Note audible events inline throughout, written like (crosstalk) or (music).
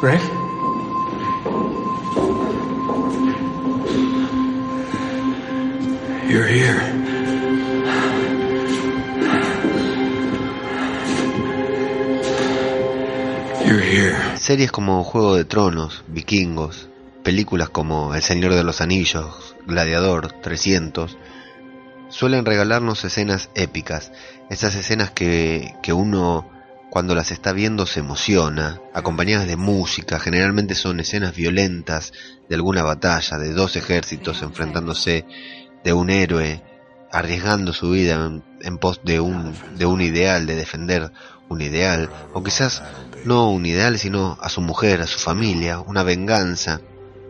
Greg? You're here. You're here. Series como Juego de Tronos, Vikingos, películas como El Señor de los Anillos, Gladiador, 300, suelen regalarnos escenas épicas, esas escenas que, que uno cuando las está viendo se emociona, acompañadas de música, generalmente son escenas violentas de alguna batalla, de dos ejércitos enfrentándose, de un héroe arriesgando su vida en, pos de un, de un ideal, de defender un ideal, o quizás no un ideal, sino a su mujer, a su familia, una venganza,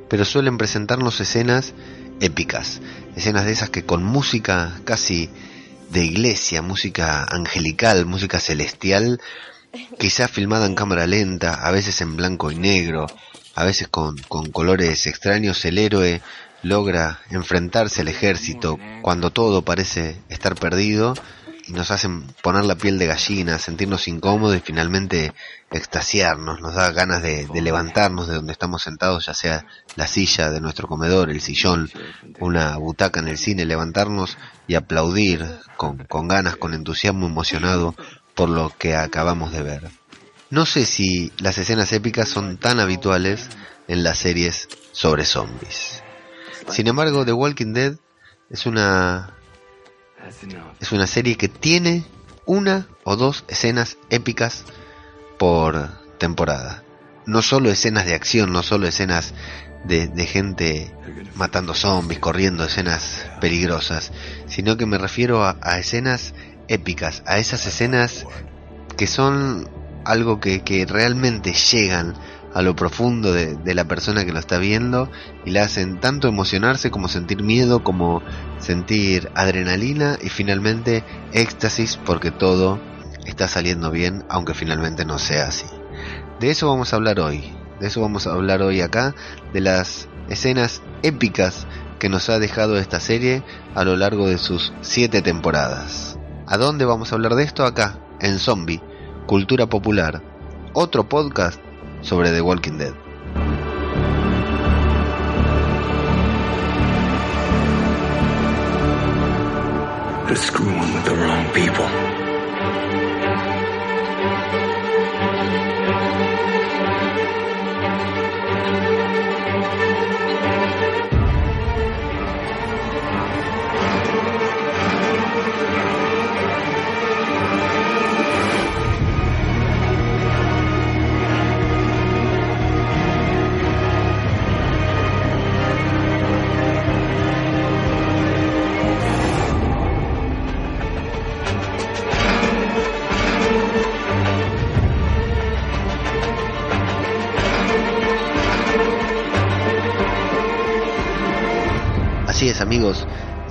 pero suelen presentarnos escenas épicas, escenas de esas que con música casi de iglesia, música angelical, música celestial, quizás filmada en cámara lenta, a veces en blanco y negro, a veces con, con colores extraños, el héroe logra enfrentarse al ejército cuando todo parece estar perdido nos hacen poner la piel de gallina, sentirnos incómodos y finalmente extasiarnos, nos da ganas de, de, levantarnos de donde estamos sentados, ya sea la silla de nuestro comedor, el sillón, una butaca en el cine, levantarnos y aplaudir con, con ganas, con entusiasmo emocionado por lo que acabamos de ver. No sé si las escenas épicas son tan habituales en las series sobre zombies. Sin embargo, The Walking Dead es una es una serie que tiene una o dos escenas épicas por temporada. No solo escenas de acción, no solo escenas de, gente matando zombies, corriendo escenas peligrosas, sino que me refiero a, escenas épicas, a esas escenas que son algo que realmente llegan a lo profundo de, la persona que lo está viendo y la hacen tanto emocionarse como sentir miedo, como sentir adrenalina y finalmente éxtasis porque todo está saliendo bien, aunque finalmente no sea así. De eso vamos a hablar hoy, de eso vamos a hablar hoy acá, de las escenas épicas que nos ha dejado esta serie a lo largo de sus siete temporadas. ¿A dónde vamos a hablar de esto? Acá, en Zombie, Cultura Popular, otro podcast sobre The Walking Dead. They're screwing with the wrong people.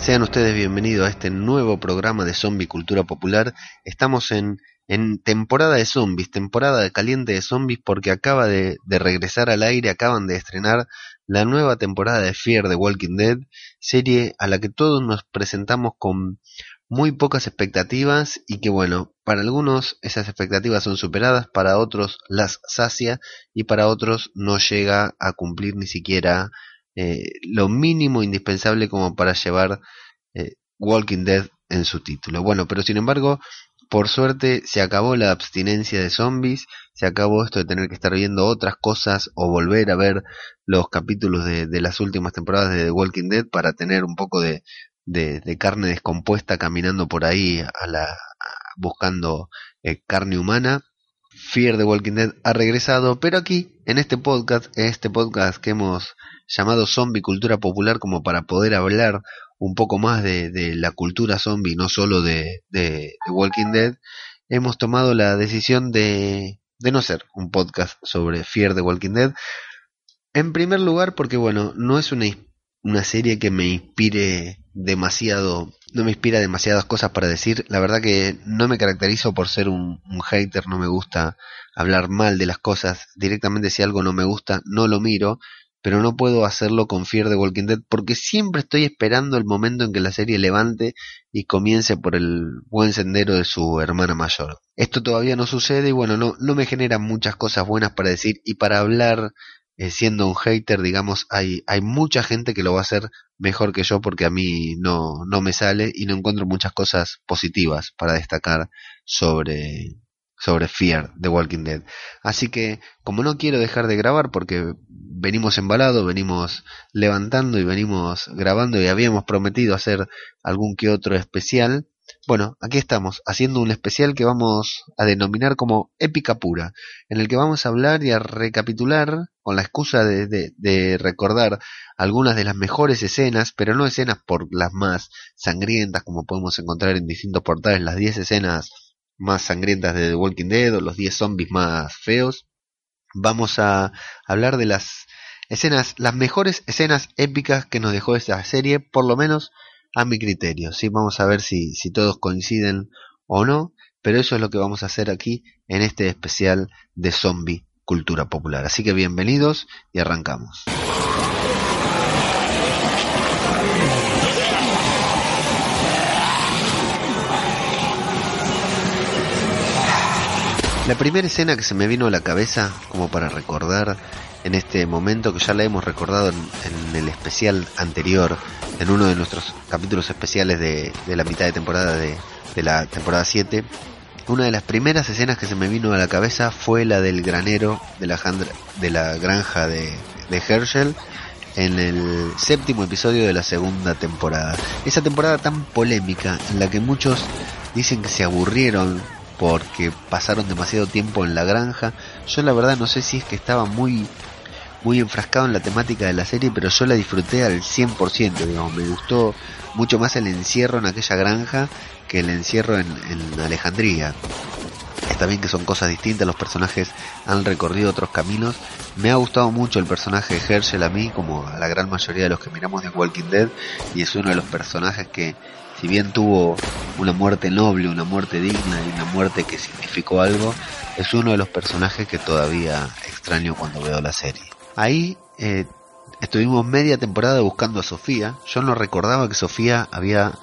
Sean ustedes bienvenidos a este nuevo programa de Zombie Cultura Popular. Estamos en, en temporada de zombies, temporada de caliente de zombies porque acaba de, de, regresar al aire, acaban de estrenar la nueva temporada de Fear the Walking Dead, serie a la que todos nos presentamos con muy pocas expectativas y que bueno, para algunos esas expectativas son superadas, para otros las sacia y para otros no llega a cumplir ni siquiera eh, lo mínimo indispensable como para llevar eh, Walking Dead en su título. Bueno, pero sin embargo, por suerte se acabó la abstinencia de zombies, se acabó esto de tener que estar viendo otras cosas o volver a ver los capítulos de, las últimas temporadas de Walking Dead para tener un poco de carne descompuesta caminando por ahí a la, buscando eh, carne humana. Fear the Walking Dead ha regresado, pero aquí, en este podcast, en este podcast que hemos llamado Zombie Cultura Popular como para poder hablar un poco más de, la cultura zombie, no solo de, Walking Dead, hemos tomado la decisión de, de no ser un podcast sobre Fear the Walking Dead. En primer lugar, porque bueno, no es una, una serie que me inspire demasiado, no me inspira demasiadas cosas para decir. La verdad que no me caracterizo por ser un, hater, no me gusta hablar mal de las cosas. Directamente si algo no me gusta, no lo miro pero no puedo hacerlo con Fear the Walking Dead porque siempre estoy esperando el momento en que la serie levante y comience por el buen sendero de su hermana mayor. Esto todavía no sucede y bueno, no, no me genera muchas cosas buenas para decir y para hablar eh, siendo un hater, digamos, hay, hay mucha gente que lo va a hacer mejor que yo porque a mí no, no me sale y no encuentro muchas cosas positivas para destacar sobre, sobre Fear de Walking Dead. Así que, como no quiero dejar de grabar porque venimos embalados, venimos levantando y venimos grabando y habíamos prometido hacer algún que otro especial, bueno, aquí estamos, haciendo un especial que vamos a denominar como épica pura, en el que vamos a hablar y a recapitular, con la excusa de, recordar algunas de las mejores escenas, pero no escenas por las más sangrientas, como podemos encontrar en distintos portales, las 10 escenas más sangrientas de The Walking Dead o los 10 zombies más feos. Vamos a hablar de las escenas, las mejores escenas épicas que nos dejó esta serie, por lo menos a mi criterio. ¿sí? Vamos a ver si, si todos coinciden o no, pero eso es lo que vamos a hacer aquí en este especial de zombie cultura popular. Así que bienvenidos y arrancamos. La primera escena que se me vino a la cabeza como para recordar en este momento que ya la hemos recordado en, el especial anterior, en uno de nuestros capítulos especiales de, la mitad de temporada de, la temporada 7. Una de las primeras escenas que se me vino a la cabeza fue la del granero de la, de la granja de, de Herschel en el séptimo episodio de la segunda temporada. Esa temporada tan polémica en la que muchos dicen que se aburrieron porque pasaron demasiado tiempo en la granja. Yo la verdad no sé si es que estaba muy muy enfrascado en la temática de la serie, pero yo la disfruté al 100%, digamos, me gustó mucho más el encierro en aquella granja que el encierro en, Alejandría. Está bien que son cosas distintas, los personajes han recorrido otros caminos. Me ha gustado mucho el personaje de Herschel a mí, como a la gran mayoría de los que miramos de Walking Dead, y es uno de los personajes que, si bien tuvo una muerte noble, una muerte digna y una muerte que significó algo, es uno de los personajes que todavía extraño cuando veo la serie. Ahí eh, estuvimos media temporada buscando a Sofía. Yo no recordaba que Sofía había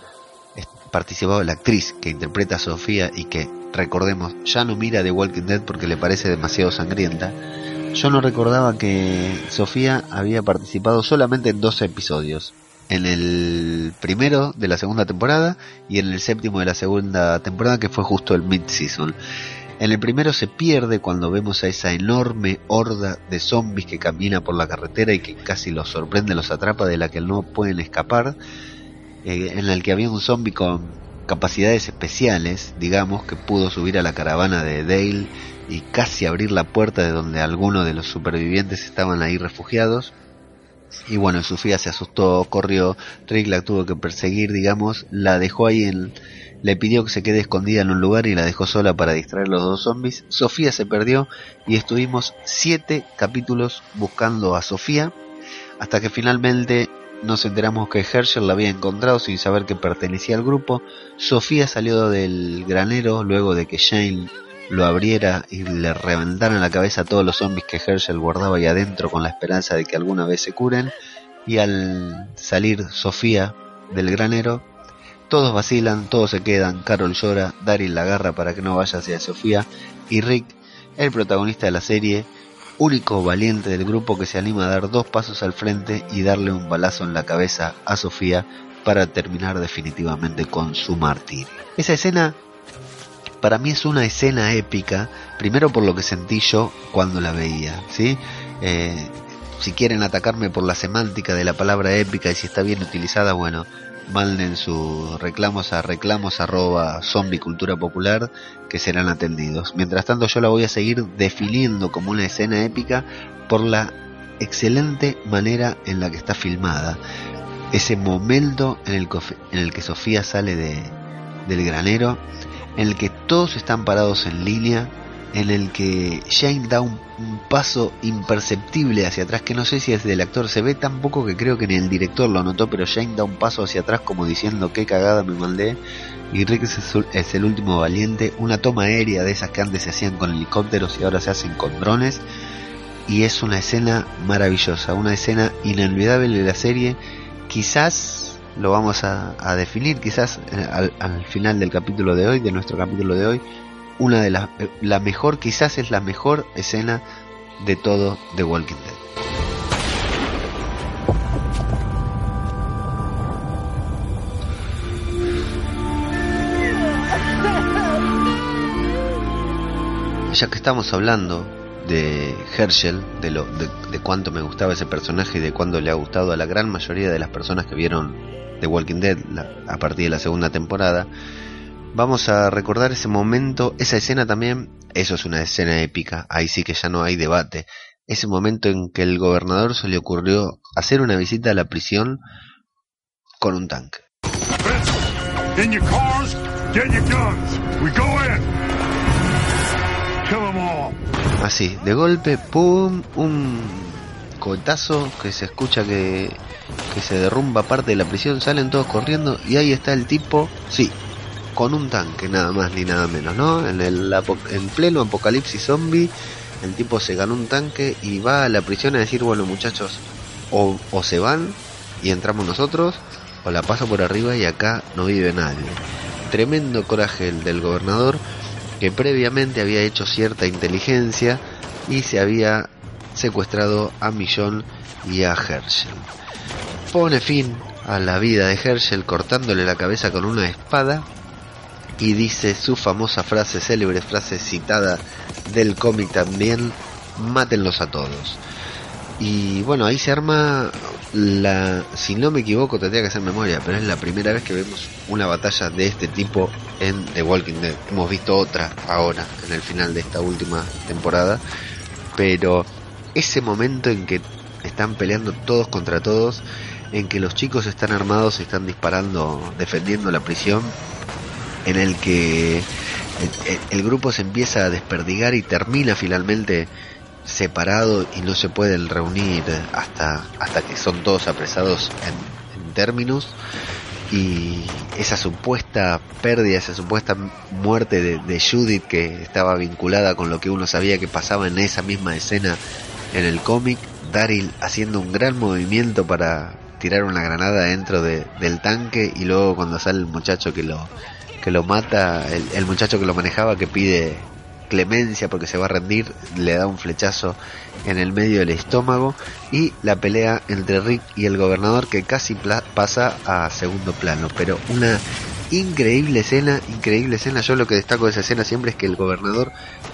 participado, la actriz que interpreta a Sofía y que, recordemos, ya no mira The Walking Dead porque le parece demasiado sangrienta. Yo no recordaba que Sofía había participado solamente en dos episodios. En el primero de la segunda temporada y en el séptimo de la segunda temporada que fue justo el mid-season. En el primero se pierde cuando vemos a esa enorme horda de zombies que camina por la carretera y que casi los sorprende, los atrapa, de la que no pueden escapar, eh, en el que había un zombie con capacidades especiales, digamos, que pudo subir a la caravana de Dale y casi abrir la puerta de donde algunos de los supervivientes estaban ahí refugiados. Y bueno, Sofía se asustó, corrió, Rick la tuvo que perseguir, digamos, la dejó ahí en, le pidió que se quede escondida en un lugar y la dejó sola para distraer a los dos zombies. Sofía se perdió y estuvimos siete capítulos buscando a Sofía hasta que finalmente nos enteramos que Herschel la había encontrado sin saber que pertenecía al grupo. Sofía salió del granero luego de que Shane lo abriera y le reventaran la cabeza a todos los zombies que Herschel guardaba ahí adentro con la esperanza de que alguna vez se curen. Y al salir Sofía del granero, todos vacilan, todos se quedan, Carol llora, Daryl la agarra para que no vaya hacia Sofía y Rick, el protagonista de la serie, único valiente del grupo que se anima a dar dos pasos al frente y darle un balazo en la cabeza a Sofía para terminar definitivamente con su martirio. Esa escena para mí es una escena épica, primero por lo que sentí yo cuando la veía, ¿sí? Eh, si quieren atacarme por la semántica de la palabra épica y si está bien utilizada, bueno, manden sus reclamos a reclamos cultura popular que serán atendidos. Mientras tanto yo la voy a seguir definiendo como una escena épica por la excelente manera en la que está filmada. Ese momento en el, en el que Sofía sale de, del granero, en el que todos están parados en línea, en el que Shane da un, paso imperceptible hacia atrás, que no sé si es del actor, se ve tan poco que creo que ni el director lo notó, pero Shane da un paso hacia atrás como diciendo qué cagada me mandé, y Rick es el último valiente, una toma aérea de esas que antes se hacían con helicópteros y ahora se hacen con drones, y es una escena maravillosa, una escena inolvidable de la serie. Quizás lo vamos a, definir, quizás eh, al, final del capítulo de hoy, de nuestro capítulo de hoy, una de las, eh, la mejor, quizás es la mejor escena de todo The Walking Dead. Ya que estamos hablando de Herschel, de, lo, de, cuánto me gustaba ese personaje y de cuánto le ha gustado a la gran mayoría de las personas que vieron The Walking Dead a partir de la segunda temporada, vamos a recordar ese momento, esa escena también, eso es una escena épica, ahí sí que ya no hay debate, ese momento en que el gobernador se le ocurrió hacer una visita a la prisión con un tanque. Así, de golpe, pum, un cohetazo que se escucha que, que se derrumba parte de la prisión, salen todos corriendo y ahí está el tipo, sí, con un tanque, nada más ni nada menos, ¿no? En, el, en pleno apocalipsis zombie, el tipo se ganó un tanque y va a la prisión a decir, bueno muchachos, o, o se van y entramos nosotros, o la paso por arriba y acá no vive nadie. Tremendo coraje el del gobernador que previamente había hecho cierta inteligencia y se había secuestrado a Millón y a Herschel. Pone fin a la vida de Herschel cortándole la cabeza con una espada y dice su famosa frase, célebre frase citada del cómic también, mátenlos a todos. Y bueno, ahí se arma la, si no me equivoco, tendría que hacer memoria, pero es la primera vez que vemos una batalla de este tipo en The Walking Dead. Hemos visto otra ahora, en el final de esta última temporada, pero ese momento en que están peleando todos contra todos, en que los chicos están armados, están disparando, defendiendo la prisión, en el que el grupo se empieza a desperdigar y termina finalmente separado y no se pueden reunir hasta, hasta que son todos apresados en, en términos. Y esa supuesta pérdida, esa supuesta muerte de, de, Judith que estaba vinculada con lo que uno sabía que pasaba en esa misma escena en el cómic, Daryl haciendo un gran movimiento para tirar una granada dentro de, del tanque y luego cuando sale el muchacho que lo que lo mata, el, el muchacho que lo manejaba que pide clemencia porque se va a rendir, le da un flechazo en el medio del estómago y la pelea entre Rick y el gobernador que casi pasa a segundo plano, pero una increíble escena, increíble escena, yo lo que destaco de esa escena siempre es que el gobernador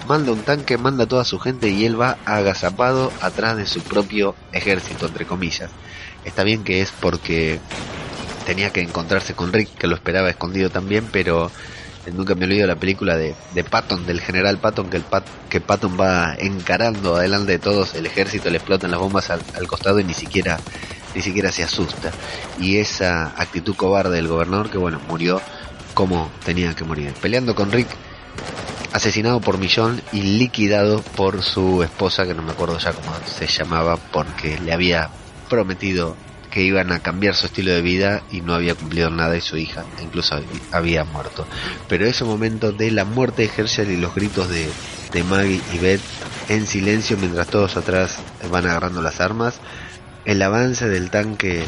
manda un tanque, manda a toda su gente y él va agazapado atrás de su propio ejército, entre comillas. Está bien que es porque tenía que encontrarse con Rick, que lo esperaba escondido también, pero nunca me olvido la película de, de Patton, del general Patton, que, el Pat, que Patton va encarando adelante de todos, el ejército le explotan las bombas al, costado y ni siquiera, ni siquiera se asusta. Y esa actitud cobarde del gobernador que bueno, murió como tenía que morir. Peleando con Rick, asesinado por Millón y liquidado por su esposa, que no me acuerdo ya cómo se llamaba, porque le había prometido que iban a cambiar su estilo de vida y no había cumplido nada y su hija incluso había muerto. Pero ese momento de la muerte de Herschel y los gritos de, de Maggie y Beth en silencio mientras todos atrás van agarrando las armas, el avance del tanque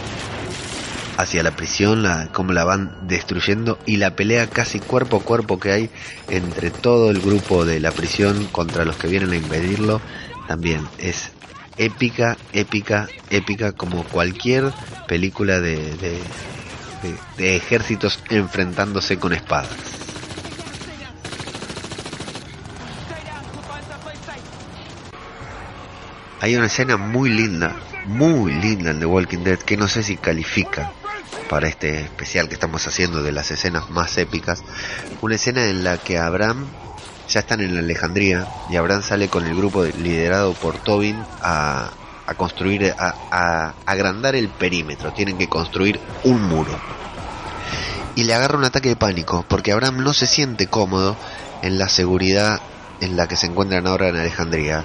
hacia la prisión, la, como la van destruyendo y la pelea casi cuerpo a cuerpo que hay entre todo el grupo de la prisión contra los que vienen a impedirlo, también es épica, épica, épica como cualquier película de, de, ejércitos enfrentándose con espadas. Hay una escena muy linda, muy linda en The Walking Dead que no sé si califica para este especial que estamos haciendo de las escenas más épicas. Una escena en la que Abraham ya están en Alejandría y Abraham sale con el grupo liderado por Tobin a, a construir, a, a, agrandar el perímetro. Tienen que construir un muro. Y le agarra un ataque de pánico porque Abraham no se siente cómodo en la seguridad en la que se encuentran ahora en Alejandría.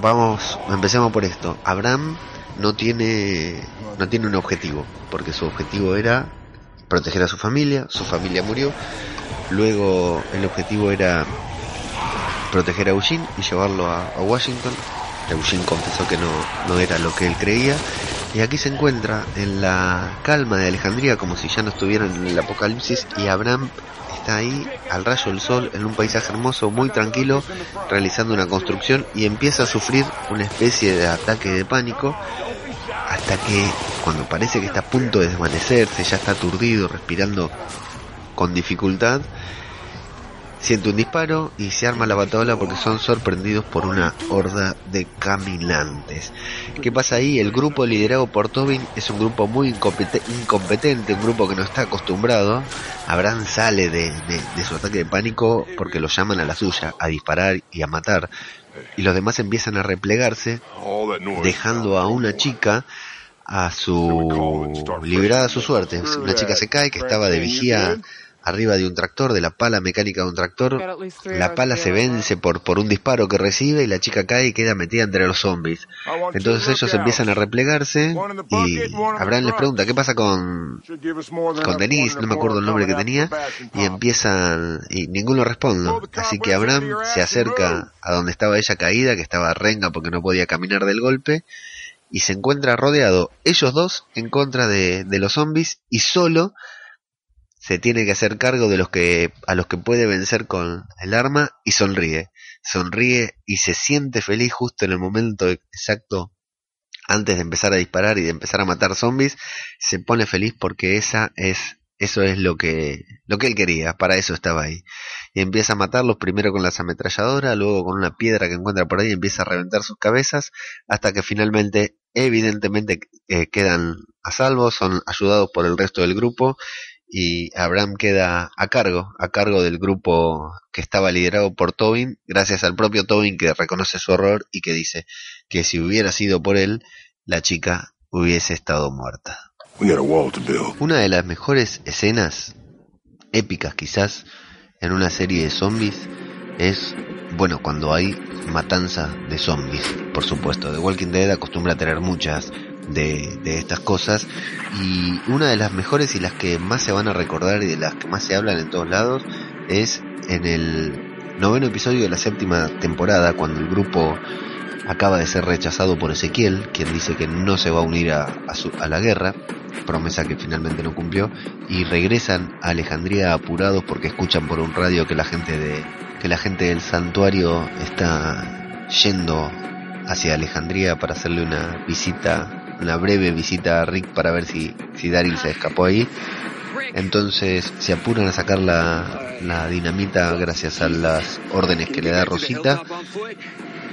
Vamos, empecemos por esto. Abraham no tiene no tiene un objetivo, porque su objetivo era proteger a su familia, su familia murió Luego el objetivo era proteger a Eugene y llevarlo a, Washington. Eugene confesó que no, no era lo que él creía. Y aquí se encuentra en la calma de Alejandría como si ya no estuvieran en el apocalipsis y Abraham está ahí al rayo del sol en un paisaje hermoso, muy tranquilo, realizando una construcción y empieza a sufrir una especie de ataque de pánico hasta que cuando parece que está a punto de desvanecerse, ya está aturdido, respirando con dificultad, siente un disparo y se arma la bataola porque son sorprendidos por una horda de caminantes. ¿Qué pasa ahí? El grupo liderado por Tobin es un grupo muy incompetente, un grupo que no está acostumbrado. Abraham sale de, de su ataque de pánico porque lo llaman a la suya, a disparar y a matar. Y los demás empiezan a replegarse, dejando a una chica a su liberada a su suerte. Una chica se cae que estaba de vigía arriba de un tractor, de la pala mecánica de un tractor. La pala se vence por, por un disparo que recibe y la chica cae y queda metida entre los zombies. Entonces ellos empiezan a replegarse y Abraham les pregunta qué pasa con, con Denise, no me acuerdo el nombre que tenía, y empiezan, y ninguno responde. Así que Abraham se acerca a donde estaba ella caída, que estaba renga porque no podía caminar del golpe, y se encuentra rodeado ellos dos en contra de, de los zombies y solo se tiene que hacer cargo de los que a los que puede vencer con el arma y sonríe. Sonríe y se siente feliz justo en el momento exacto antes de empezar a disparar y de empezar a matar zombies, se pone feliz porque esa es eso es lo que lo que él quería, para eso estaba ahí. Y empieza a matarlos primero con las ametralladoras, luego con una piedra que encuentra por ahí empieza a reventar sus cabezas hasta que finalmente evidentemente eh, quedan a salvo, son ayudados por el resto del grupo y Abraham queda a cargo, a cargo del grupo que estaba liderado por Tobin, gracias al propio Tobin que reconoce su error y que dice que si hubiera sido por él, la chica hubiese estado muerta. Una de las mejores escenas, épicas quizás, en una serie de zombies es, bueno, cuando hay matanza de zombies, por supuesto. The Walking Dead acostumbra a tener muchas de, estas cosas y una de las mejores y las que más se van a recordar y de las que más se hablan en todos lados es en el noveno episodio de la séptima temporada cuando el grupo acaba de ser rechazado por Ezequiel, quien dice que no se va a unir a, a, la guerra, promesa que finalmente no cumplió, y regresan a Alejandría apurados porque escuchan por un radio que la gente de que la gente del santuario está yendo hacia Alejandría para hacerle una visita una breve visita a Rick para ver si, si Daryl se escapó ahí. Entonces se apuran a sacar la, la dinamita gracias a las órdenes que le da Rosita.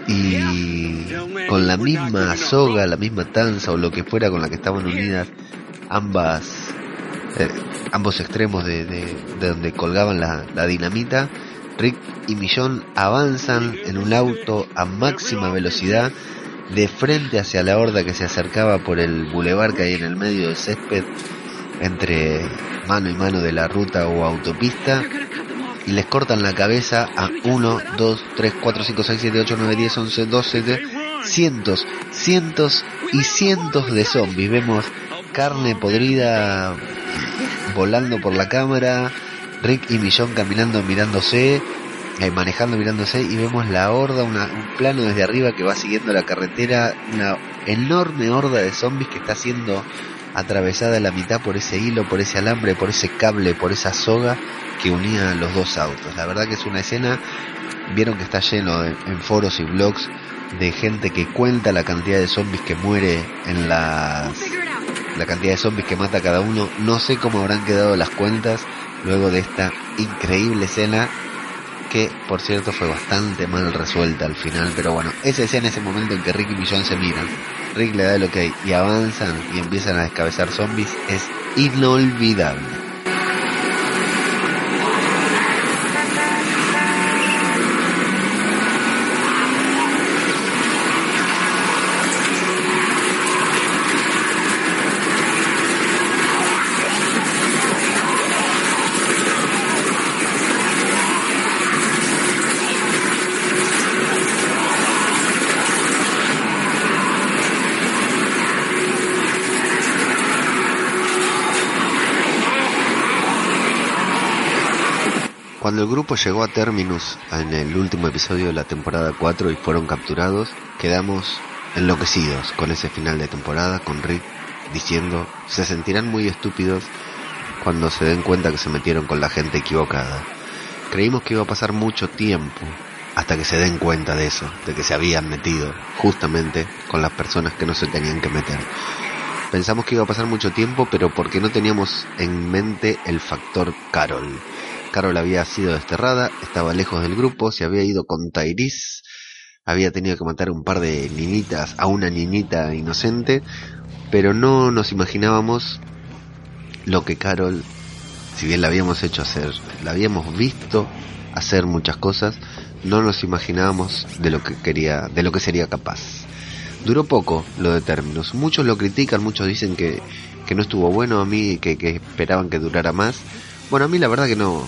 Y con la misma soga, la misma tanza o lo que fuera con la que estaban unidas ambas, eh, ambos extremos de, de, donde colgaban la, la dinamita, Rick y Millón avanzan en un auto a máxima velocidad de frente hacia la horda que se acercaba por el bulevar que hay en el medio del césped entre mano y mano de la ruta o autopista y les cortan la cabeza a 1, 2, 3, 4, 5, 6, 7, 8, 9, 10, 11, 12, cientos, cientos y cientos de zombies. Vemos carne podrida volando por la cámara, Rick y Millón caminando mirándose, eh, manejando, mirándose y vemos la horda, un plano desde arriba que va siguiendo la carretera, una enorme horda de zombies que está siendo atravesada a la mitad por ese hilo, por ese alambre, por ese cable, por esa soga que unía los dos autos. La verdad que es una escena, vieron que está lleno en foros y blogs de gente que cuenta la cantidad de zombies que muere en las la cantidad de zombies que mata cada uno. No sé cómo habrán quedado las cuentas luego de esta increíble escena que por cierto fue bastante mal resuelta al final, pero bueno, esa escena, ese momento en que Rick y Millón se miran, Rick le da el ok y avanzan y empiezan a descabezar zombies, es inolvidable. Cuando el grupo llegó a Terminus en el último episodio de la temporada 4 y fueron capturados, quedamos enloquecidos con ese final de temporada, con Rick diciendo, se sentirán muy estúpidos cuando se den cuenta que se metieron con la gente equivocada. Creímos que iba a pasar mucho tiempo hasta que se den cuenta de eso, de que se habían metido justamente con las personas que no se tenían que meter. Pensamos que iba a pasar mucho tiempo, pero porque no teníamos en mente el factor Carol. Carol había sido desterrada, estaba lejos del grupo, se había ido con Tyrese, había tenido que matar un par de niñitas, a una niñita inocente, pero no nos imaginábamos lo que Carol, si bien la habíamos hecho hacer, la habíamos visto hacer muchas cosas, no nos imaginábamos de lo que quería, de lo que sería capaz. Duró poco lo de términos. Muchos lo critican, muchos dicen que, que no estuvo bueno a mí, que, que esperaban que durara más. Bueno, a mí la verdad que no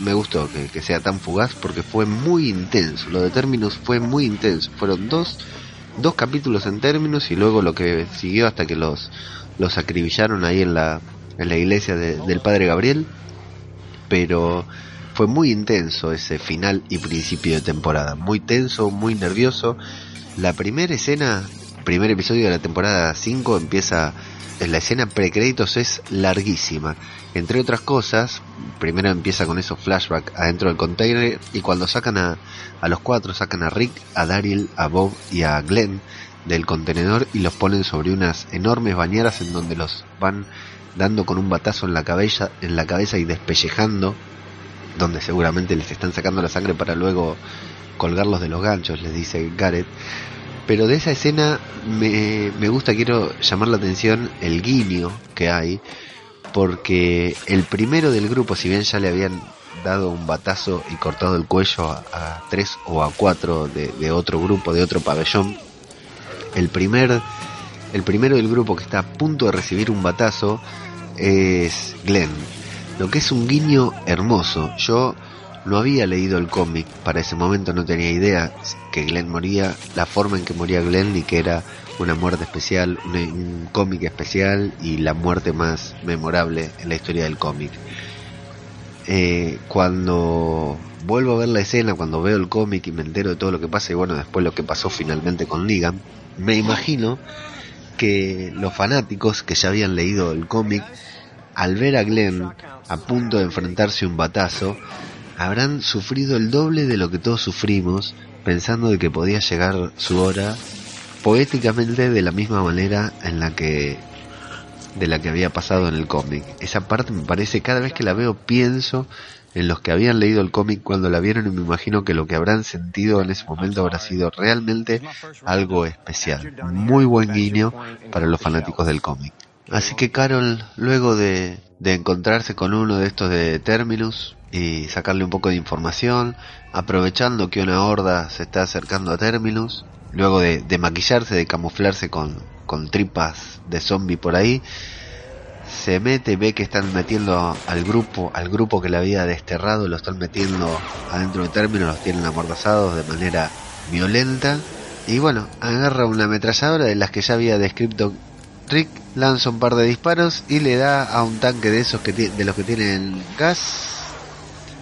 me gustó que, sea tan fugaz porque fue muy intenso. Lo de términos fue muy intenso. Fueron dos, dos capítulos en términos y luego lo que siguió hasta que los, los acribillaron ahí en la, en la iglesia del padre Gabriel. Pero fue muy intenso ese final y principio de temporada. Muy tenso, muy nervioso. La primera escena, primer episodio de la temporada 5 empieza la escena precréditos es larguísima. Entre otras cosas, primero empieza con esos flashbacks adentro del container y cuando sacan a, a los cuatro, sacan a Rick, a Daryl, a Bob y a Glenn del contenedor y los ponen sobre unas enormes bañeras en donde los van dando con un batazo en la cabeza, en la cabeza y despellejando, donde seguramente les están sacando la sangre para luego colgarlos de los ganchos, les dice Garrett. Pero de esa escena me, me gusta, quiero llamar la atención el guiño que hay, porque el primero del grupo, si bien ya le habían dado un batazo y cortado el cuello a, tres o a cuatro de, otro grupo, de otro pabellón, el primer, el primero del grupo que está a punto de recibir un batazo es Glenn, lo que es un guiño hermoso. Yo no había leído el cómic, para ese momento no tenía idea que Glenn moría, la forma en que moría Glenn y que era una muerte especial, un, cómic especial y la muerte más memorable en la historia del cómic. Eh, cuando vuelvo a ver la escena, cuando veo el cómic y me entero de todo lo que pasa y bueno, después lo que pasó finalmente con Negan, me imagino que los fanáticos que ya habían leído el cómic, al ver a Glenn a punto de enfrentarse un batazo, habrán sufrido el doble de lo que todos sufrimos pensando de que podía llegar su hora poéticamente de la misma manera en la que de la que había pasado en el cómic. Esa parte me parece cada vez que la veo pienso en los que habían leído el cómic cuando la vieron y me imagino que lo que habrán sentido en ese momento habrá sido realmente algo especial. Muy buen guiño para los fanáticos del cómic. Así que Carol, luego de, de encontrarse con uno de estos de Terminus, y sacarle un poco de información, aprovechando que una horda se está acercando a Terminus, luego de, maquillarse, de camuflarse con, tripas de zombie por ahí, se mete, ve que están metiendo al grupo, al grupo que le había desterrado, lo están metiendo adentro de Terminus, los tienen amordazados de manera violenta, y bueno, agarra una ametralladora de las que ya había descrito Rick, lanza un par de disparos y le da a un tanque de esos que de los que tienen gas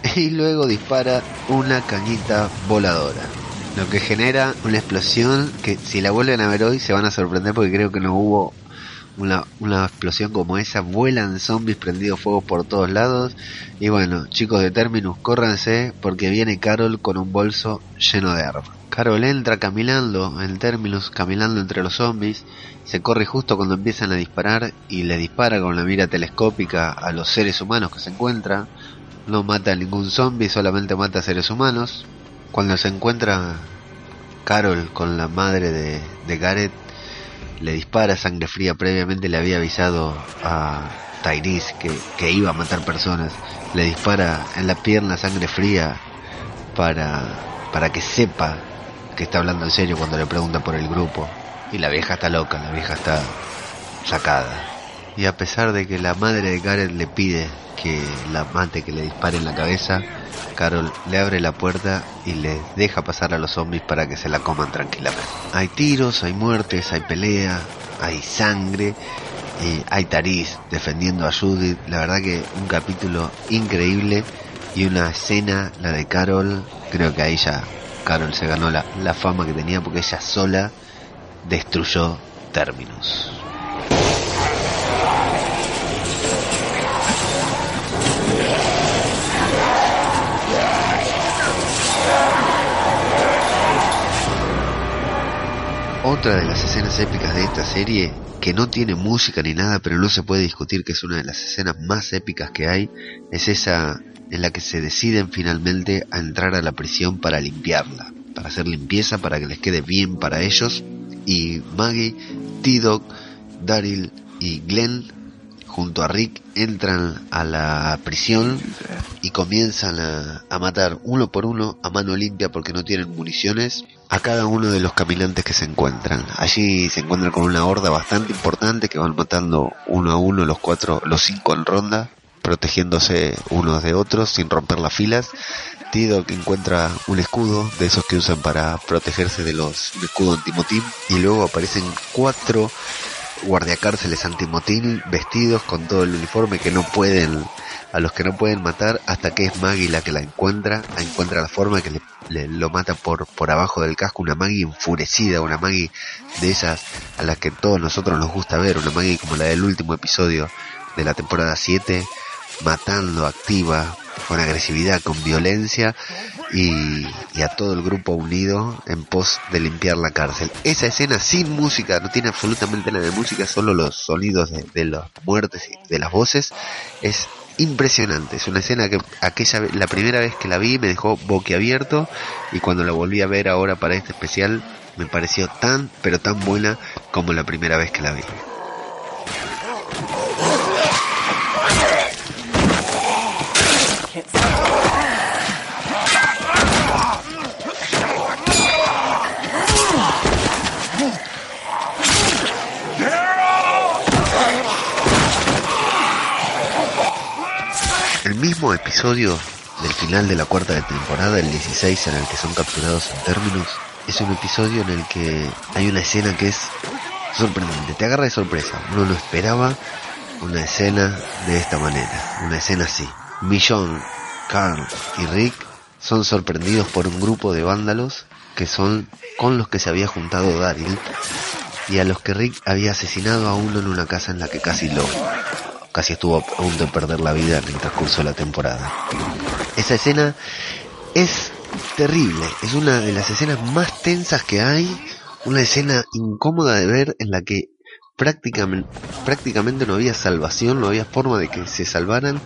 (laughs) y luego dispara una cañita voladora. Lo que genera una explosión que si la vuelven a ver hoy se van a sorprender porque creo que no hubo una, una explosión como esa. Vuelan zombies prendidos fuego por todos lados. Y bueno, chicos de Terminus, córranse porque viene Carol con un bolso lleno de armas. Carol entra caminando en Terminus, caminando entre los zombies. Se corre justo cuando empiezan a disparar y le dispara con la mira telescópica a los seres humanos que se encuentran no mata a ningún zombie, solamente mata a seres humanos. Cuando se encuentra Carol con la madre de, de Gareth, le dispara sangre fría. Previamente le había avisado a Tyrese que, que iba a matar personas. Le dispara en la pierna sangre fría para, para que sepa que está hablando en serio cuando le pregunta por el grupo. Y la vieja está loca, la vieja está sacada. Y a pesar de que la madre de Gareth le pide que la mate, que le dispare en la cabeza, Carol le abre la puerta y le deja pasar a los zombies para que se la coman tranquilamente. Hay tiros, hay muertes, hay pelea, hay sangre, y hay Taris defendiendo a Judith. La verdad que un capítulo increíble y una escena, la de Carol, creo que ahí ya Carol se ganó la, la fama que tenía porque ella sola destruyó términos. Otra de las escenas épicas de esta serie, que no tiene música ni nada, pero no se puede discutir que es una de las escenas más épicas que hay, es esa en la que se deciden finalmente a entrar a la prisión para limpiarla, para hacer limpieza, para que les quede bien para ellos. Y Maggie, T-Dog, Daryl y Glenn junto a Rick entran a la prisión y comienzan a, a, matar uno por uno a mano limpia porque no tienen municiones a cada uno de los caminantes que se encuentran. Allí se encuentran con una horda bastante importante que van matando uno a uno los cuatro, los cinco en ronda, protegiéndose unos de otros sin romper las filas. Tido que encuentra un escudo de esos que usan para protegerse de los un escudo antimotín y luego aparecen cuatro guardiacárceles antimotín vestidos con todo el uniforme que no pueden a los que no pueden matar hasta que es Maggie la que la encuentra, encuentra la forma que le, lo mata por, por abajo del casco, una Maggie enfurecida, una Maggie de esas a las que todos nosotros nos gusta ver, una Maggie como la del último episodio de la temporada 7, matando activa, con agresividad, con violencia y, y, a todo el grupo unido en pos de limpiar la cárcel. Esa escena sin música, no tiene absolutamente nada de música, solo los sonidos de, de las muertes y de las voces, es impresionante. Es una escena que aquella la primera vez que la vi me dejó boquiabierto y cuando la volví a ver ahora para este especial me pareció tan pero tan buena como la primera vez que la vi. El mismo episodio del final de la cuarta temporada, el 16, en el que son capturados en términos, es un episodio en el que hay una escena que es sorprendente, te agarra de sorpresa. Uno no esperaba una escena de esta manera, una escena así. Millón, Carl y Rick son sorprendidos por un grupo de vándalos que son con los que se había juntado Daryl y a los que Rick había asesinado a uno en una casa en la que casi lo casi estuvo a punto de perder la vida en el transcurso de la temporada. Esa escena es terrible, es una de las escenas más tensas que hay, una escena incómoda de ver en la que prácticamente, prácticamente no había salvación, no había forma de que se salvaran,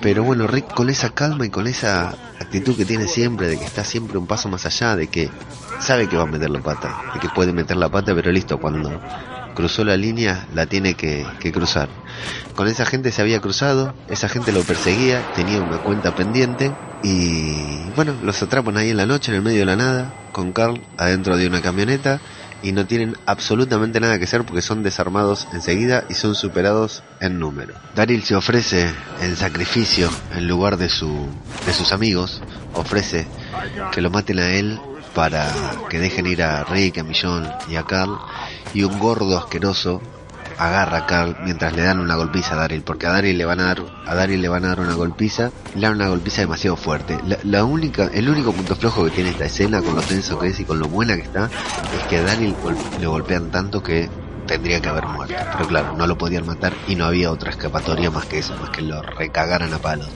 pero bueno, Rick con esa calma y con esa actitud que tiene siempre, de que está siempre un paso más allá, de que sabe que va a meter la pata, de que puede meter la pata, pero listo, cuando cruzó la línea la tiene que, cruzar. Con esa gente se había cruzado, esa gente lo perseguía, tenía una cuenta pendiente y bueno, los atrapan ahí en la noche, en el medio de la nada, con Carl adentro de una camioneta y no tienen absolutamente nada que hacer porque son desarmados enseguida y son superados en número. Daryl se ofrece en sacrificio en lugar de, su, de sus amigos, ofrece que lo maten a él para que dejen ir a Rick, a Millón y a Carl y un gordo asqueroso agarra a Carl mientras le dan una golpiza a Daryl, porque a Daryl le van a dar, a Daryl le van a dar una golpiza, le dan una golpiza demasiado fuerte. La, única, el único punto flojo que tiene esta escena, con lo tenso que es y con lo buena que está, es que a Daryl gol, le golpean tanto que tendría que haber muerto. Pero claro, no lo podían matar y no había otra escapatoria más que eso, más que lo recagaran a palos.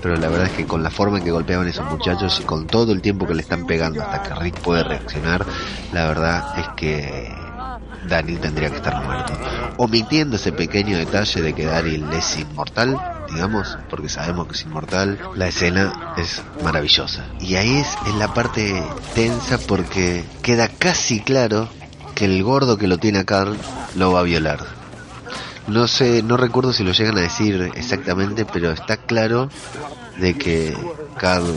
Pero la verdad es que con la forma en que golpeaban esos muchachos y con todo el tiempo que le están pegando hasta que Rick puede reaccionar, la verdad es que Daryl tendría que estar muerto. Omitiendo ese pequeño detalle de que Daryl es inmortal, digamos, porque sabemos que es inmortal, la escena es maravillosa. Y ahí es en la parte tensa porque queda casi claro que el gordo que lo tiene a Carl lo va a violar. No sé, no recuerdo si lo llegan a decir exactamente, pero está claro de que Carl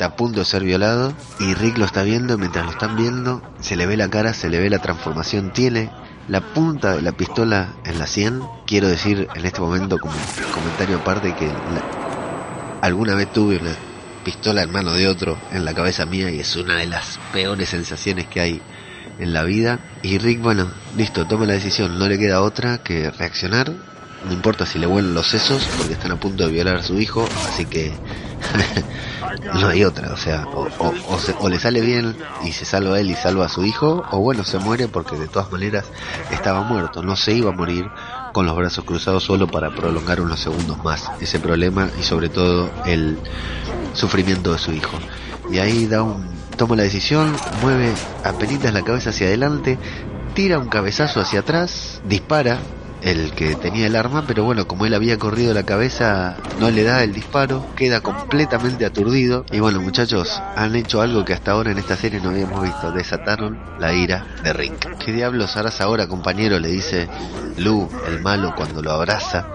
está a punto de ser violado y Rick lo está viendo mientras lo están viendo, se le ve la cara, se le ve la transformación, tiene la punta de la pistola en la sien. Quiero decir en este momento como comentario aparte que la, alguna vez tuve una pistola en mano de otro en la cabeza mía y es una de las peores sensaciones que hay en la vida. Y Rick, bueno, listo, toma la decisión, no le queda otra que reaccionar. No importa si le vuelan los sesos porque están a punto de violar a su hijo, así que (laughs) no hay otra, o sea, o, o, le sale bien y se salva a él y salva a su hijo, o bueno, se muere porque de todas maneras estaba muerto, no se iba a morir con los brazos cruzados solo para prolongar unos segundos más ese problema y sobre todo el sufrimiento de su hijo. Y ahí da un, toma la decisión, mueve apenas la cabeza hacia adelante, tira un cabezazo hacia atrás, dispara el que tenía el arma, pero bueno, como él había corrido la cabeza, no le da el disparo, queda completamente aturdido. Y bueno, muchachos, han hecho algo que hasta ahora en esta serie no habíamos visto, desataron la ira de Rick. ¿Qué diablos harás ahora, compañero? Le dice Lu, el malo, cuando lo abraza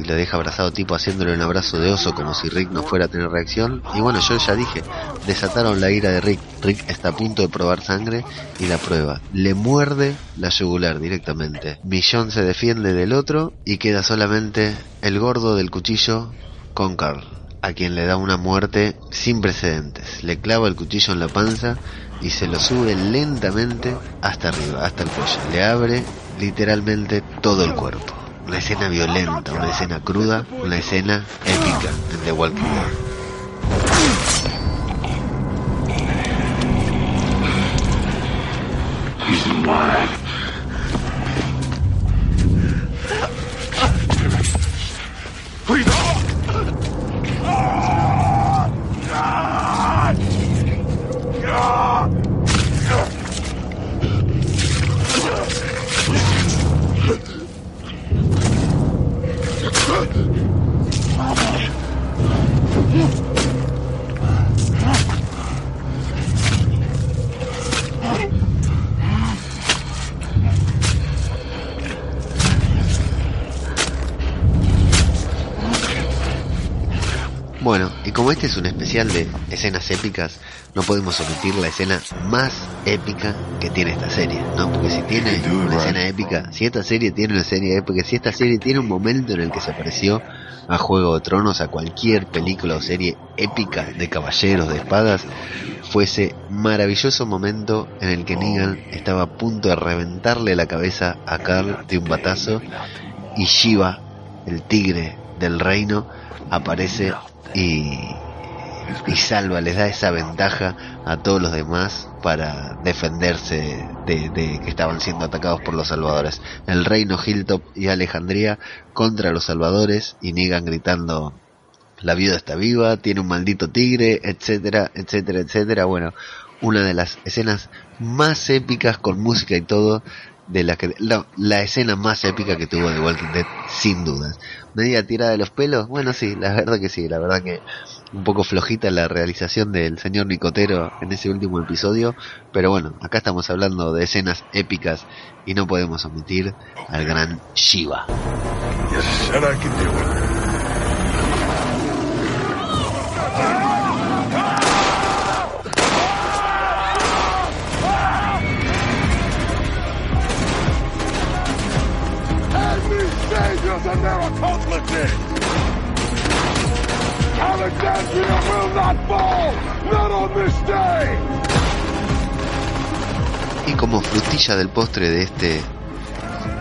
y lo deja abrazado tipo haciéndole un abrazo de oso como si Rick no fuera a tener reacción. Y bueno, yo ya dije, desataron la ira de Rick. Rick está a punto de probar sangre y la prueba. Le muerde la yugular directamente. Millón se defiende del otro y queda solamente el gordo del cuchillo con Carl, a quien le da una muerte sin precedentes. Le clava el cuchillo en la panza y se lo sube lentamente hasta arriba, hasta el cuello. Le abre literalmente todo el cuerpo una escena violenta, una escena cruda, una escena épica en The Walking Dead. Especial de escenas épicas, no podemos omitir la escena más épica que tiene esta serie, ¿no? Porque si tiene una escena épica, si esta serie tiene una escena épica, si esta serie tiene un momento en el que se pareció a Juego de Tronos, a cualquier película o serie épica de caballeros, de espadas, fue ese maravilloso momento en el que Negan estaba a punto de reventarle la cabeza a Carl de un batazo y Shiva, el tigre del reino, aparece y, y salva, les da esa ventaja a todos los demás para defenderse de, que estaban siendo atacados por los salvadores. El reino Hilltop y Alejandría contra los salvadores y niegan gritando la viuda está viva, tiene un maldito tigre, etcétera, etcétera, etcétera. Bueno, una de las escenas más épicas con música y todo de la que la, escena más épica que tuvo The Walking Dead sin dudas media tirada de los pelos bueno sí la verdad que sí la verdad que un poco flojita la realización del señor Nicotero en ese último episodio pero bueno acá estamos hablando de escenas épicas y no podemos omitir al gran Shiva Y como frutilla del postre de este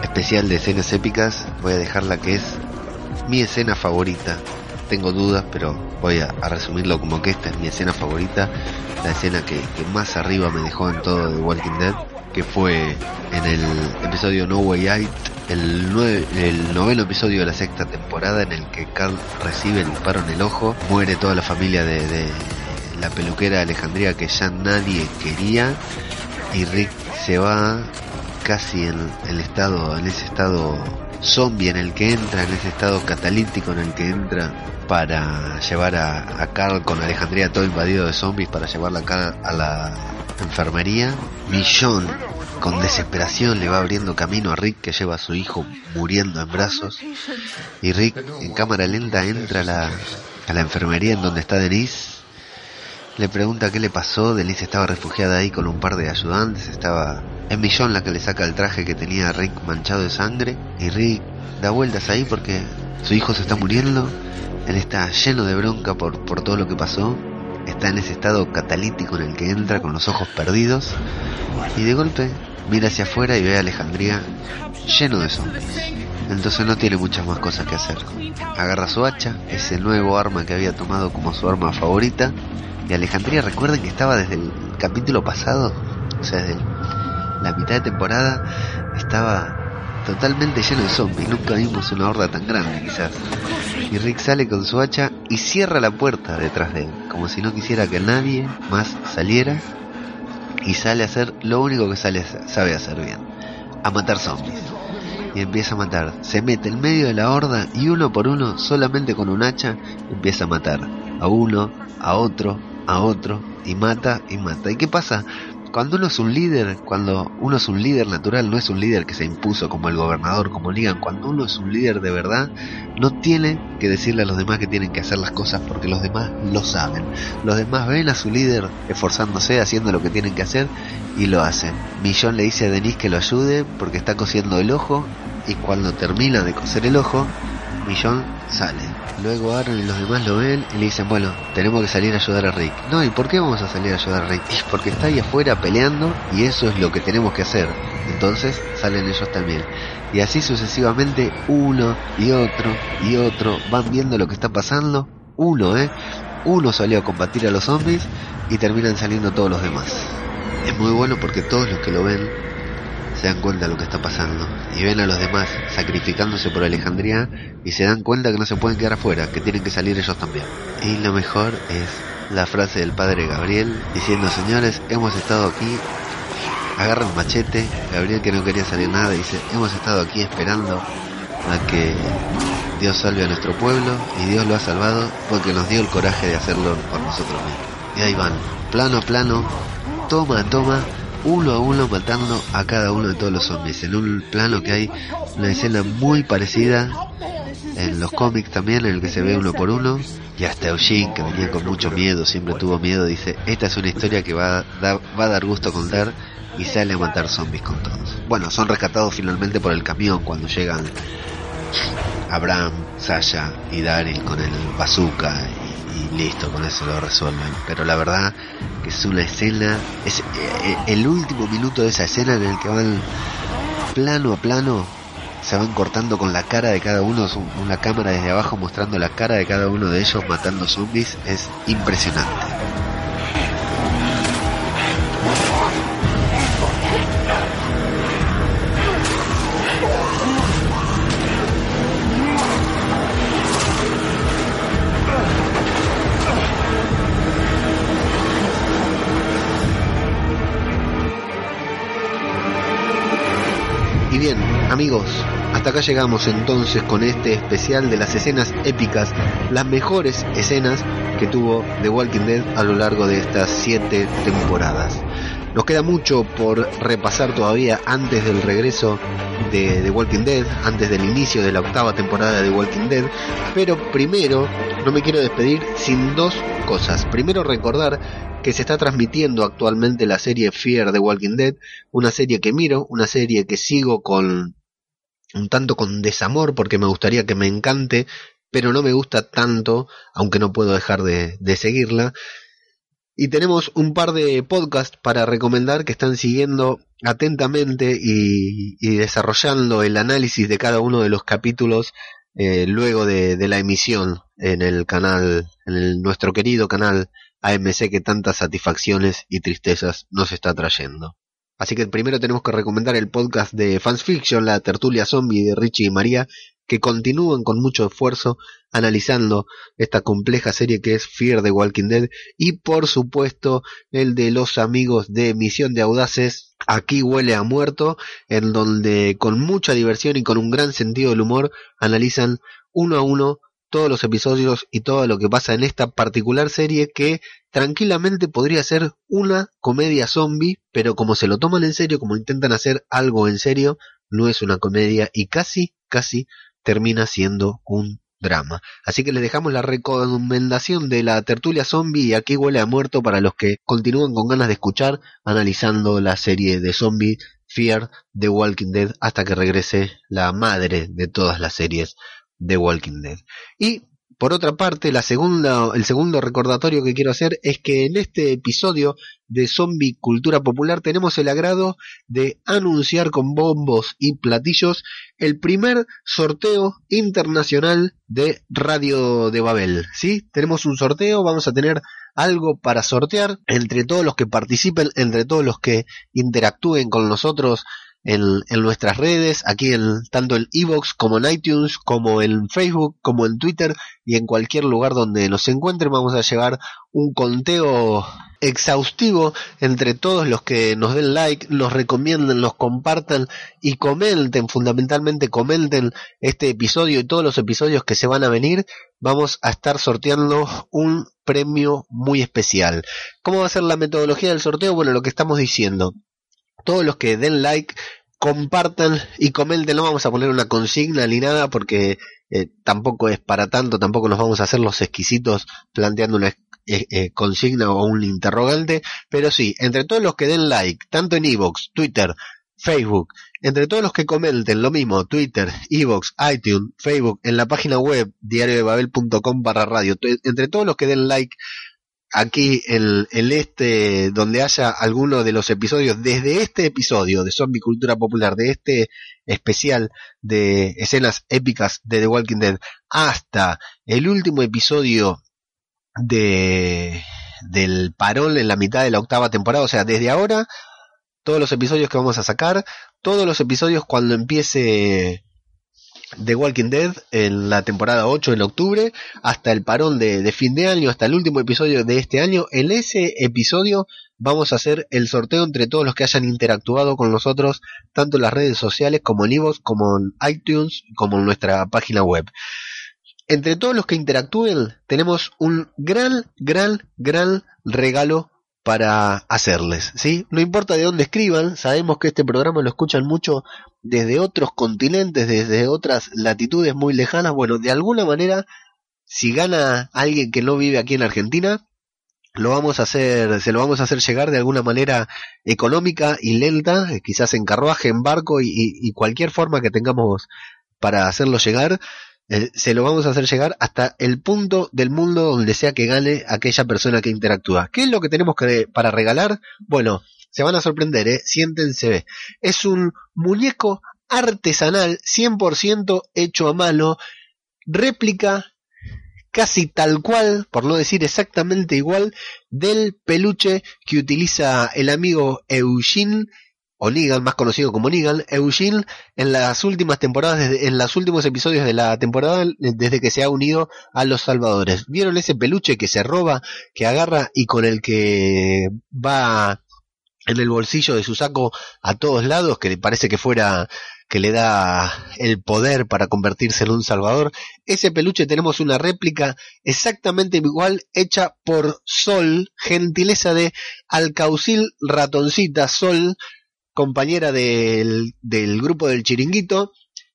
especial de escenas épicas, voy a dejar la que es mi escena favorita. Tengo dudas, pero voy a, resumirlo como que esta es mi escena favorita. La escena que, que más arriba me dejó en todo de Walking Dead, que fue en el episodio No Way Out el, el noveno episodio de la sexta temporada en el que Carl recibe el disparo en el ojo, muere toda la familia de, la peluquera de Alejandría que ya nadie quería y Rick se va casi en el estado, en ese estado zombie en el que entra, en ese estado catalítico en el que entra para llevar a, a Carl con Alejandría todo invadido de zombies para llevarla acá a la enfermería. Millón con desesperación le va abriendo camino a Rick que lleva a su hijo muriendo en brazos. Y Rick en cámara lenta entra a la, a la enfermería en donde está Denise. Le pregunta qué le pasó. Denise estaba refugiada ahí con un par de ayudantes. Estaba en Millón la que le saca el traje que tenía Rick manchado de sangre. Y Rick da vueltas ahí porque su hijo se está muriendo. Él está lleno de bronca por, por todo lo que pasó está en ese estado catalítico en el que entra con los ojos perdidos y de golpe mira hacia afuera y ve a Alejandría lleno de zombies. Entonces no tiene muchas más cosas que hacer. Agarra su hacha, ese nuevo arma que había tomado como su arma favorita, y Alejandría recuerden que estaba desde el capítulo pasado, o sea, desde la mitad de temporada, estaba totalmente lleno de zombies. Nunca vimos una horda tan grande, quizás. Y Rick sale con su hacha y cierra la puerta detrás de él, como si no quisiera que nadie más saliera. Y sale a hacer lo único que sale, sabe hacer bien: a matar zombies. Y empieza a matar. Se mete en medio de la horda y uno por uno, solamente con un hacha, empieza a matar. A uno, a otro, a otro, y mata y mata. ¿Y qué pasa? Cuando uno es un líder, cuando uno es un líder natural, no es un líder que se impuso como el gobernador, como digan, cuando uno es un líder de verdad, no tiene que decirle a los demás que tienen que hacer las cosas porque los demás lo saben. Los demás ven a su líder esforzándose, haciendo lo que tienen que hacer y lo hacen. Millón le dice a Denise que lo ayude porque está cosiendo el ojo y cuando termina de coser el ojo, Millón sale. Luego Aaron y los demás lo ven y le dicen, bueno, tenemos que salir a ayudar a Rick. No, ¿y por qué vamos a salir a ayudar a Rick? Es porque está ahí afuera peleando y eso es lo que tenemos que hacer. Entonces salen ellos también. Y así sucesivamente uno y otro y otro van viendo lo que está pasando. Uno, ¿eh? Uno salió a combatir a los zombies y terminan saliendo todos los demás. Es muy bueno porque todos los que lo ven se dan cuenta de lo que está pasando y ven a los demás sacrificándose por Alejandría y se dan cuenta que no se pueden quedar afuera, que tienen que salir ellos también. Y lo mejor es la frase del padre Gabriel diciendo, señores, hemos estado aquí, agarra un machete, Gabriel que no quería salir nada dice, hemos estado aquí esperando a que Dios salve a nuestro pueblo y Dios lo ha salvado porque nos dio el coraje de hacerlo por nosotros mismos. Y ahí van, plano a plano, toma a toma, uno a uno matando a cada uno de todos los zombies. En un plano que hay una escena muy parecida en los cómics también, en el que se ve uno por uno. Y hasta Eugene, que venía con mucho miedo, siempre tuvo miedo, dice, esta es una historia que va a, dar, va a dar gusto contar y sale a matar zombies con todos. Bueno, son rescatados finalmente por el camión cuando llegan Abraham, Sasha y Daryl con el bazooka y listo, con eso lo resuelven. Pero la verdad que es una escena, es eh, el último minuto de esa escena en el que van plano a plano, se van cortando con la cara de cada uno, una cámara desde abajo mostrando la cara de cada uno de ellos matando zombies, es impresionante. Amigos, hasta acá llegamos entonces con este especial de las escenas épicas, las mejores escenas que tuvo The Walking Dead a lo largo de estas siete temporadas. Nos queda mucho por repasar todavía antes del regreso de The Walking Dead, antes del inicio de la octava temporada de The Walking Dead, pero primero no me quiero despedir sin dos cosas. Primero recordar que se está transmitiendo actualmente la serie Fear de Walking Dead, una serie que miro, una serie que sigo con un tanto con desamor porque me gustaría que me encante, pero no me gusta tanto, aunque no puedo dejar de, de seguirla. Y tenemos un par de podcasts para recomendar que están siguiendo atentamente y, desarrollando el análisis de cada uno de los capítulos eh, luego de, de, la emisión en el canal, en el, nuestro querido canal AMC que tantas satisfacciones y tristezas nos está trayendo. Así que primero tenemos que recomendar el podcast de Fans Fiction, la tertulia zombie de Richie y María, que continúan con mucho esfuerzo analizando esta compleja serie que es Fear the Walking Dead y por supuesto el de los amigos de Misión de Audaces, Aquí huele a muerto, en donde con mucha diversión y con un gran sentido del humor analizan uno a uno todos los episodios y todo lo que pasa en esta particular serie que tranquilamente podría ser una comedia zombie, pero como se lo toman en serio, como intentan hacer algo en serio, no es una comedia y casi, casi termina siendo un drama. Así que les dejamos la recomendación de la tertulia zombie y aquí huele a muerto para los que continúan con ganas de escuchar analizando la serie de zombie Fear The Walking Dead hasta que regrese la madre de todas las series de Walking Dead. Y por otra parte, la segunda, el segundo recordatorio que quiero hacer es que en este episodio de Zombie Cultura Popular tenemos el agrado de anunciar con bombos y platillos el primer sorteo internacional de Radio de Babel. ¿Sí? Tenemos un sorteo, vamos a tener algo para sortear entre todos los que participen, entre todos los que interactúen con nosotros en, nuestras redes, aquí en tanto en Evox como en iTunes, como en Facebook, como en Twitter y en cualquier lugar donde nos encuentren vamos a llevar un conteo exhaustivo entre todos los que nos den like, nos recomienden, nos compartan y comenten, fundamentalmente comenten este episodio y todos los episodios que se van a venir, vamos a estar sorteando un premio muy especial. ¿Cómo va a ser la metodología del sorteo? Bueno, lo que estamos diciendo todos los que den like, compartan y comenten. No vamos a poner una consigna ni nada porque eh, tampoco es para tanto, tampoco nos vamos a hacer los exquisitos planteando una eh, eh, consigna o un interrogante, pero sí, entre todos los que den like, tanto en Evox, Twitter, Facebook, entre todos los que comenten lo mismo, Twitter, Evox, iTunes, Facebook, en la página web diariodebabel.com barra radio, entre todos los que den like aquí el este, donde haya alguno de los episodios, desde este episodio de Zombie Cultura Popular, de este especial de escenas épicas de The Walking Dead, hasta el último episodio de del parón en la mitad de la octava temporada, o sea, desde ahora, todos los episodios que vamos a sacar, todos los episodios cuando empiece The Walking Dead en la temporada 8 en octubre hasta el parón de, fin de año, hasta el último episodio de este año. En ese episodio vamos a hacer el sorteo entre todos los que hayan interactuado con nosotros, tanto en las redes sociales como en Ivo's, como en iTunes, como en nuestra página web. Entre todos los que interactúen tenemos un gran, gran, gran regalo para hacerles, ¿sí? No importa de dónde escriban, sabemos que este programa lo escuchan mucho desde otros continentes, desde otras latitudes muy lejanas. Bueno, de alguna manera, si gana alguien que no vive aquí en Argentina, lo vamos a hacer, se lo vamos a hacer llegar de alguna manera económica y lenta, eh, quizás en carruaje, en barco y cualquier forma que tengamos para hacerlo llegar eh, se lo vamos a hacer llegar hasta el punto del mundo donde sea que gane aquella persona que interactúa. ¿Qué es lo que tenemos que para regalar? Bueno, se van a sorprender, ¿eh? Siéntense. Es un muñeco artesanal, 100% hecho a mano, réplica casi tal cual, por no decir exactamente igual, del peluche que utiliza el amigo Eugene o Negan, más conocido como Negan, Eugene en las últimas temporadas, en los últimos episodios de la temporada, desde que se ha unido a los Salvadores. ¿Vieron ese peluche que se roba, que agarra y con el que va en el bolsillo de su saco a todos lados, que parece que fuera que le da el poder para convertirse en un salvador. Ese peluche tenemos una réplica exactamente igual hecha por Sol, gentileza de Alcaucil Ratoncita Sol, compañera del, del grupo del chiringuito,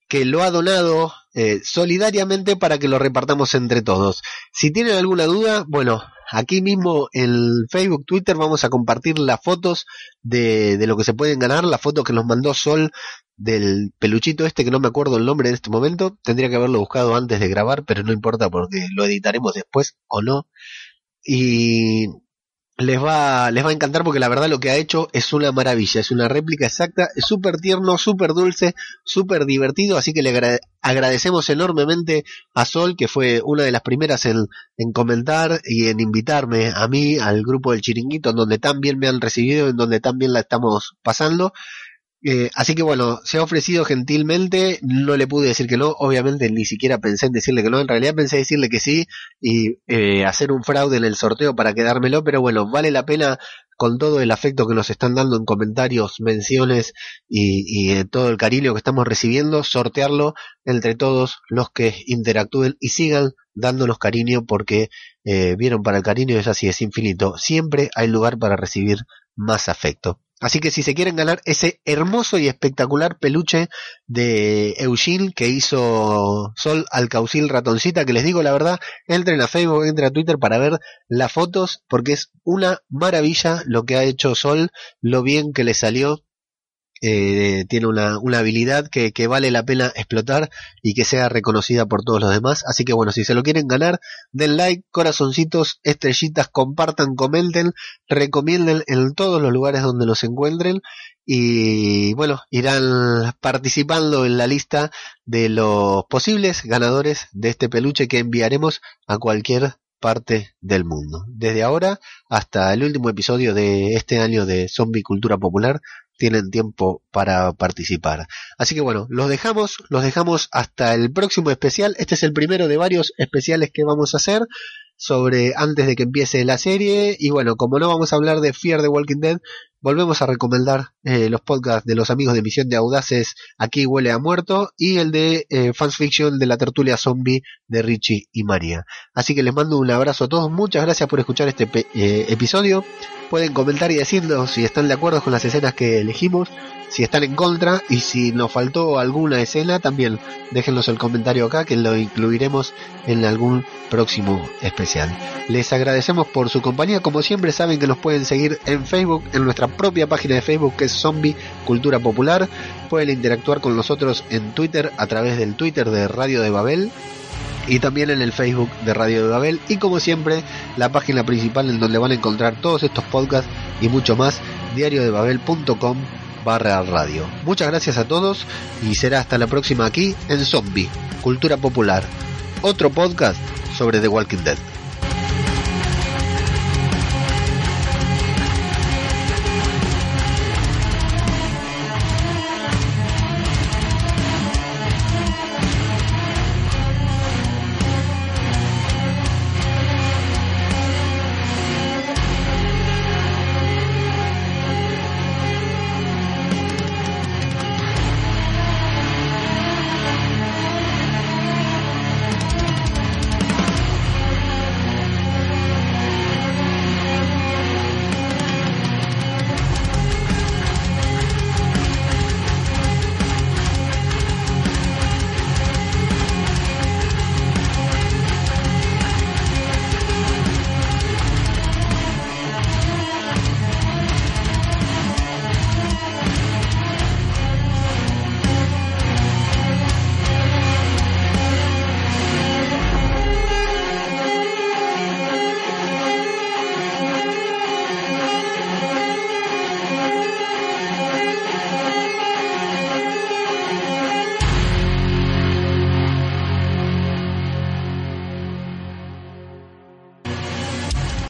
que lo ha donado eh, solidariamente para que lo repartamos entre todos. Si tienen alguna duda, bueno, aquí mismo en Facebook, Twitter vamos a compartir las fotos de, de lo que se pueden ganar, la foto que nos mandó Sol del peluchito este que no me acuerdo el nombre en este momento, tendría que haberlo buscado antes de grabar, pero no importa porque lo editaremos después o no. Y les va, les va a encantar porque la verdad lo que ha hecho es una maravilla, es una réplica exacta, es súper tierno, súper dulce, súper divertido, así que le agradecemos enormemente a Sol, que fue una de las primeras en, en, comentar y en invitarme a mí, al grupo del Chiringuito, en donde tan bien me han recibido, en donde tan bien la estamos pasando, eh, así que bueno, se ha ofrecido gentilmente, no le pude decir que no, obviamente ni siquiera pensé en decirle que no, en realidad pensé decirle que sí y eh, hacer un fraude en el sorteo para quedármelo, pero bueno, vale la pena con todo el afecto que nos están dando en comentarios, menciones y, todo el cariño que estamos recibiendo, sortearlo entre todos los que interactúen y sigan dándonos cariño porque eh, vieron para el cariño es así, es infinito. Siempre hay lugar para recibir más afecto. Así que si se quieren ganar ese hermoso y espectacular peluche de Eugene que hizo Sol Alcaucil Ratoncita, que les digo la verdad, entren a Facebook, entren a Twitter para ver las fotos, porque es una maravilla lo que ha hecho Sol, lo bien que le salió eh, tiene una, una habilidad que, que, vale la pena explotar y que sea reconocida por todos los demás. Así que bueno, si se lo quieren ganar, den like, corazoncitos, estrellitas, compartan, comenten, recomienden en todos los lugares donde los encuentren y bueno, irán participando en la lista de los posibles ganadores de este peluche que enviaremos a cualquier parte del mundo. Desde ahora hasta el último episodio de este año de Zombie Cultura Popular tienen tiempo para participar. Así que bueno, los dejamos, los dejamos hasta el próximo especial. Este es el primero de varios especiales que vamos a hacer sobre antes de que empiece la serie y bueno, como no vamos a hablar de Fear the Walking Dead, volvemos a recomendar eh, los podcasts de los amigos de Misión de Audaces Aquí huele a muerto y el de eh, Fans Fiction de la tertulia zombie de Richie y María. Así que les mando un abrazo a todos, muchas gracias por escuchar este eh, episodio. Pueden comentar y decirnos si están de acuerdo con las escenas que elegimos si están en contra y si nos faltó alguna escena también déjenos el comentario acá que lo incluiremos en algún próximo especial. Les agradecemos por su compañía, como siempre saben que nos pueden seguir en Facebook, en nuestra propia página de Facebook que es Zombie Cultura Popular, pueden interactuar con nosotros en Twitter a través del Twitter de Radio de Babel y también en el Facebook de Radio de Babel y como siempre la página principal en donde van a encontrar todos estos podcasts y mucho más diariodebabel.com barra radio. Muchas gracias a todos y será hasta la próxima aquí en Zombie, Cultura Popular, otro podcast sobre The Walking Dead.